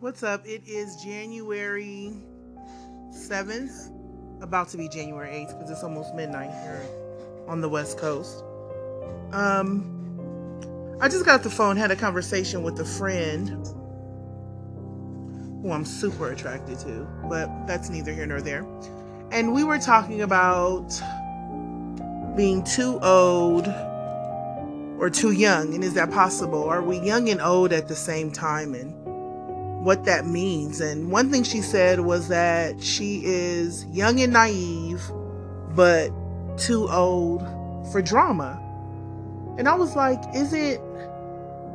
What's up? It is January 7th, about to be January 8th because it's almost midnight here on the West Coast. Um, I just got off the phone, had a conversation with a friend who I'm super attracted to, but that's neither here nor there. And we were talking about being too old or too young, and is that possible? Are we young and old at the same time? And what that means. And one thing she said was that she is young and naive, but too old for drama. And I was like, is it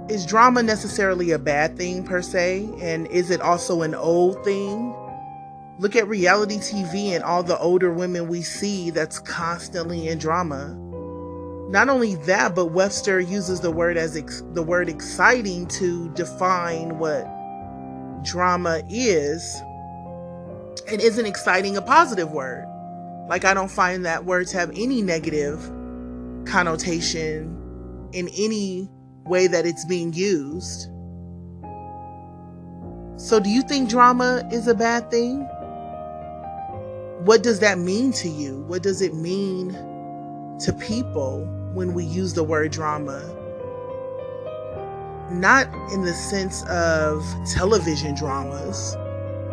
is drama necessarily a bad thing per se? And is it also an old thing? Look at reality TV and all the older women we see that's constantly in drama. Not only that, but Webster uses the word as ex- the word exciting to define what drama is and isn't exciting a positive word. Like, I don't find that words have any negative connotation in any way that it's being used. So, do you think drama is a bad thing? What does that mean to you? What does it mean to people when we use the word drama? Not in the sense of television dramas,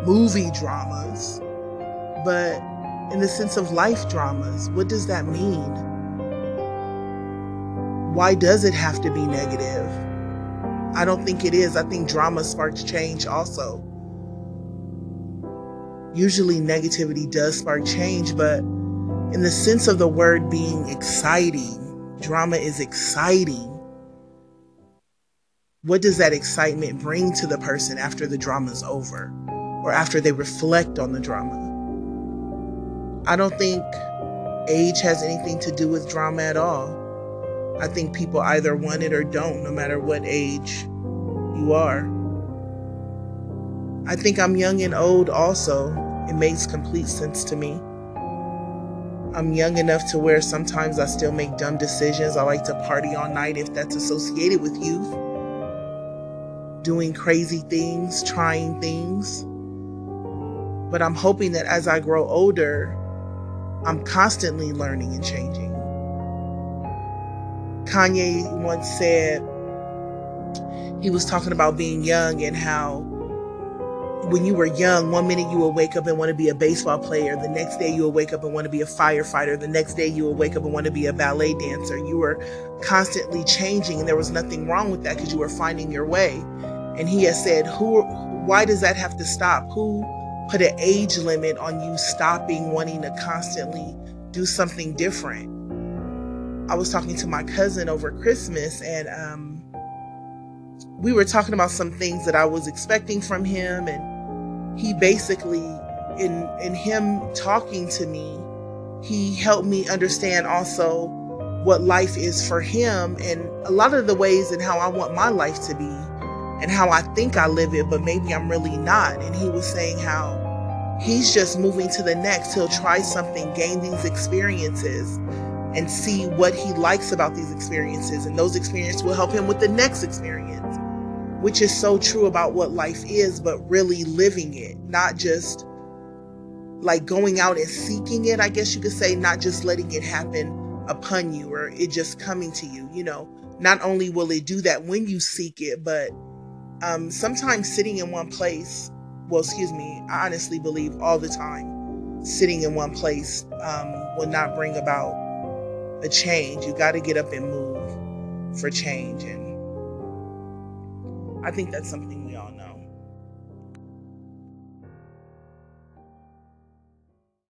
movie dramas, but in the sense of life dramas. What does that mean? Why does it have to be negative? I don't think it is. I think drama sparks change also. Usually, negativity does spark change, but in the sense of the word being exciting, drama is exciting what does that excitement bring to the person after the drama's over or after they reflect on the drama? I don't think age has anything to do with drama at all. I think people either want it or don't, no matter what age you are. I think I'm young and old also. It makes complete sense to me. I'm young enough to where sometimes I still make dumb decisions. I like to party all night if that's associated with youth doing crazy things, trying things. But I'm hoping that as I grow older, I'm constantly learning and changing. Kanye once said, he was talking about being young and how when you were young, one minute you will wake up and want to be a baseball player. The next day you will wake up and want to be a firefighter. The next day you will wake up and want to be a ballet dancer. You were constantly changing and there was nothing wrong with that because you were finding your way. And he has said, who, why does that have to stop? Who put an age limit on you stopping wanting to constantly do something different? I was talking to my cousin over Christmas and um, we were talking about some things that I was expecting from him. And he basically, in, in him talking to me, he helped me understand also what life is for him and a lot of the ways and how I want my life to be and how I think I live it, but maybe I'm really not. And he was saying how he's just moving to the next. He'll try something, gain these experiences, and see what he likes about these experiences. And those experiences will help him with the next experience, which is so true about what life is, but really living it, not just like going out and seeking it, I guess you could say, not just letting it happen upon you or it just coming to you. You know, not only will it do that when you seek it, but um, sometimes sitting in one place, well, excuse me, I honestly believe all the time, sitting in one place um, will not bring about a change. You got to get up and move for change. And I think that's something we all know.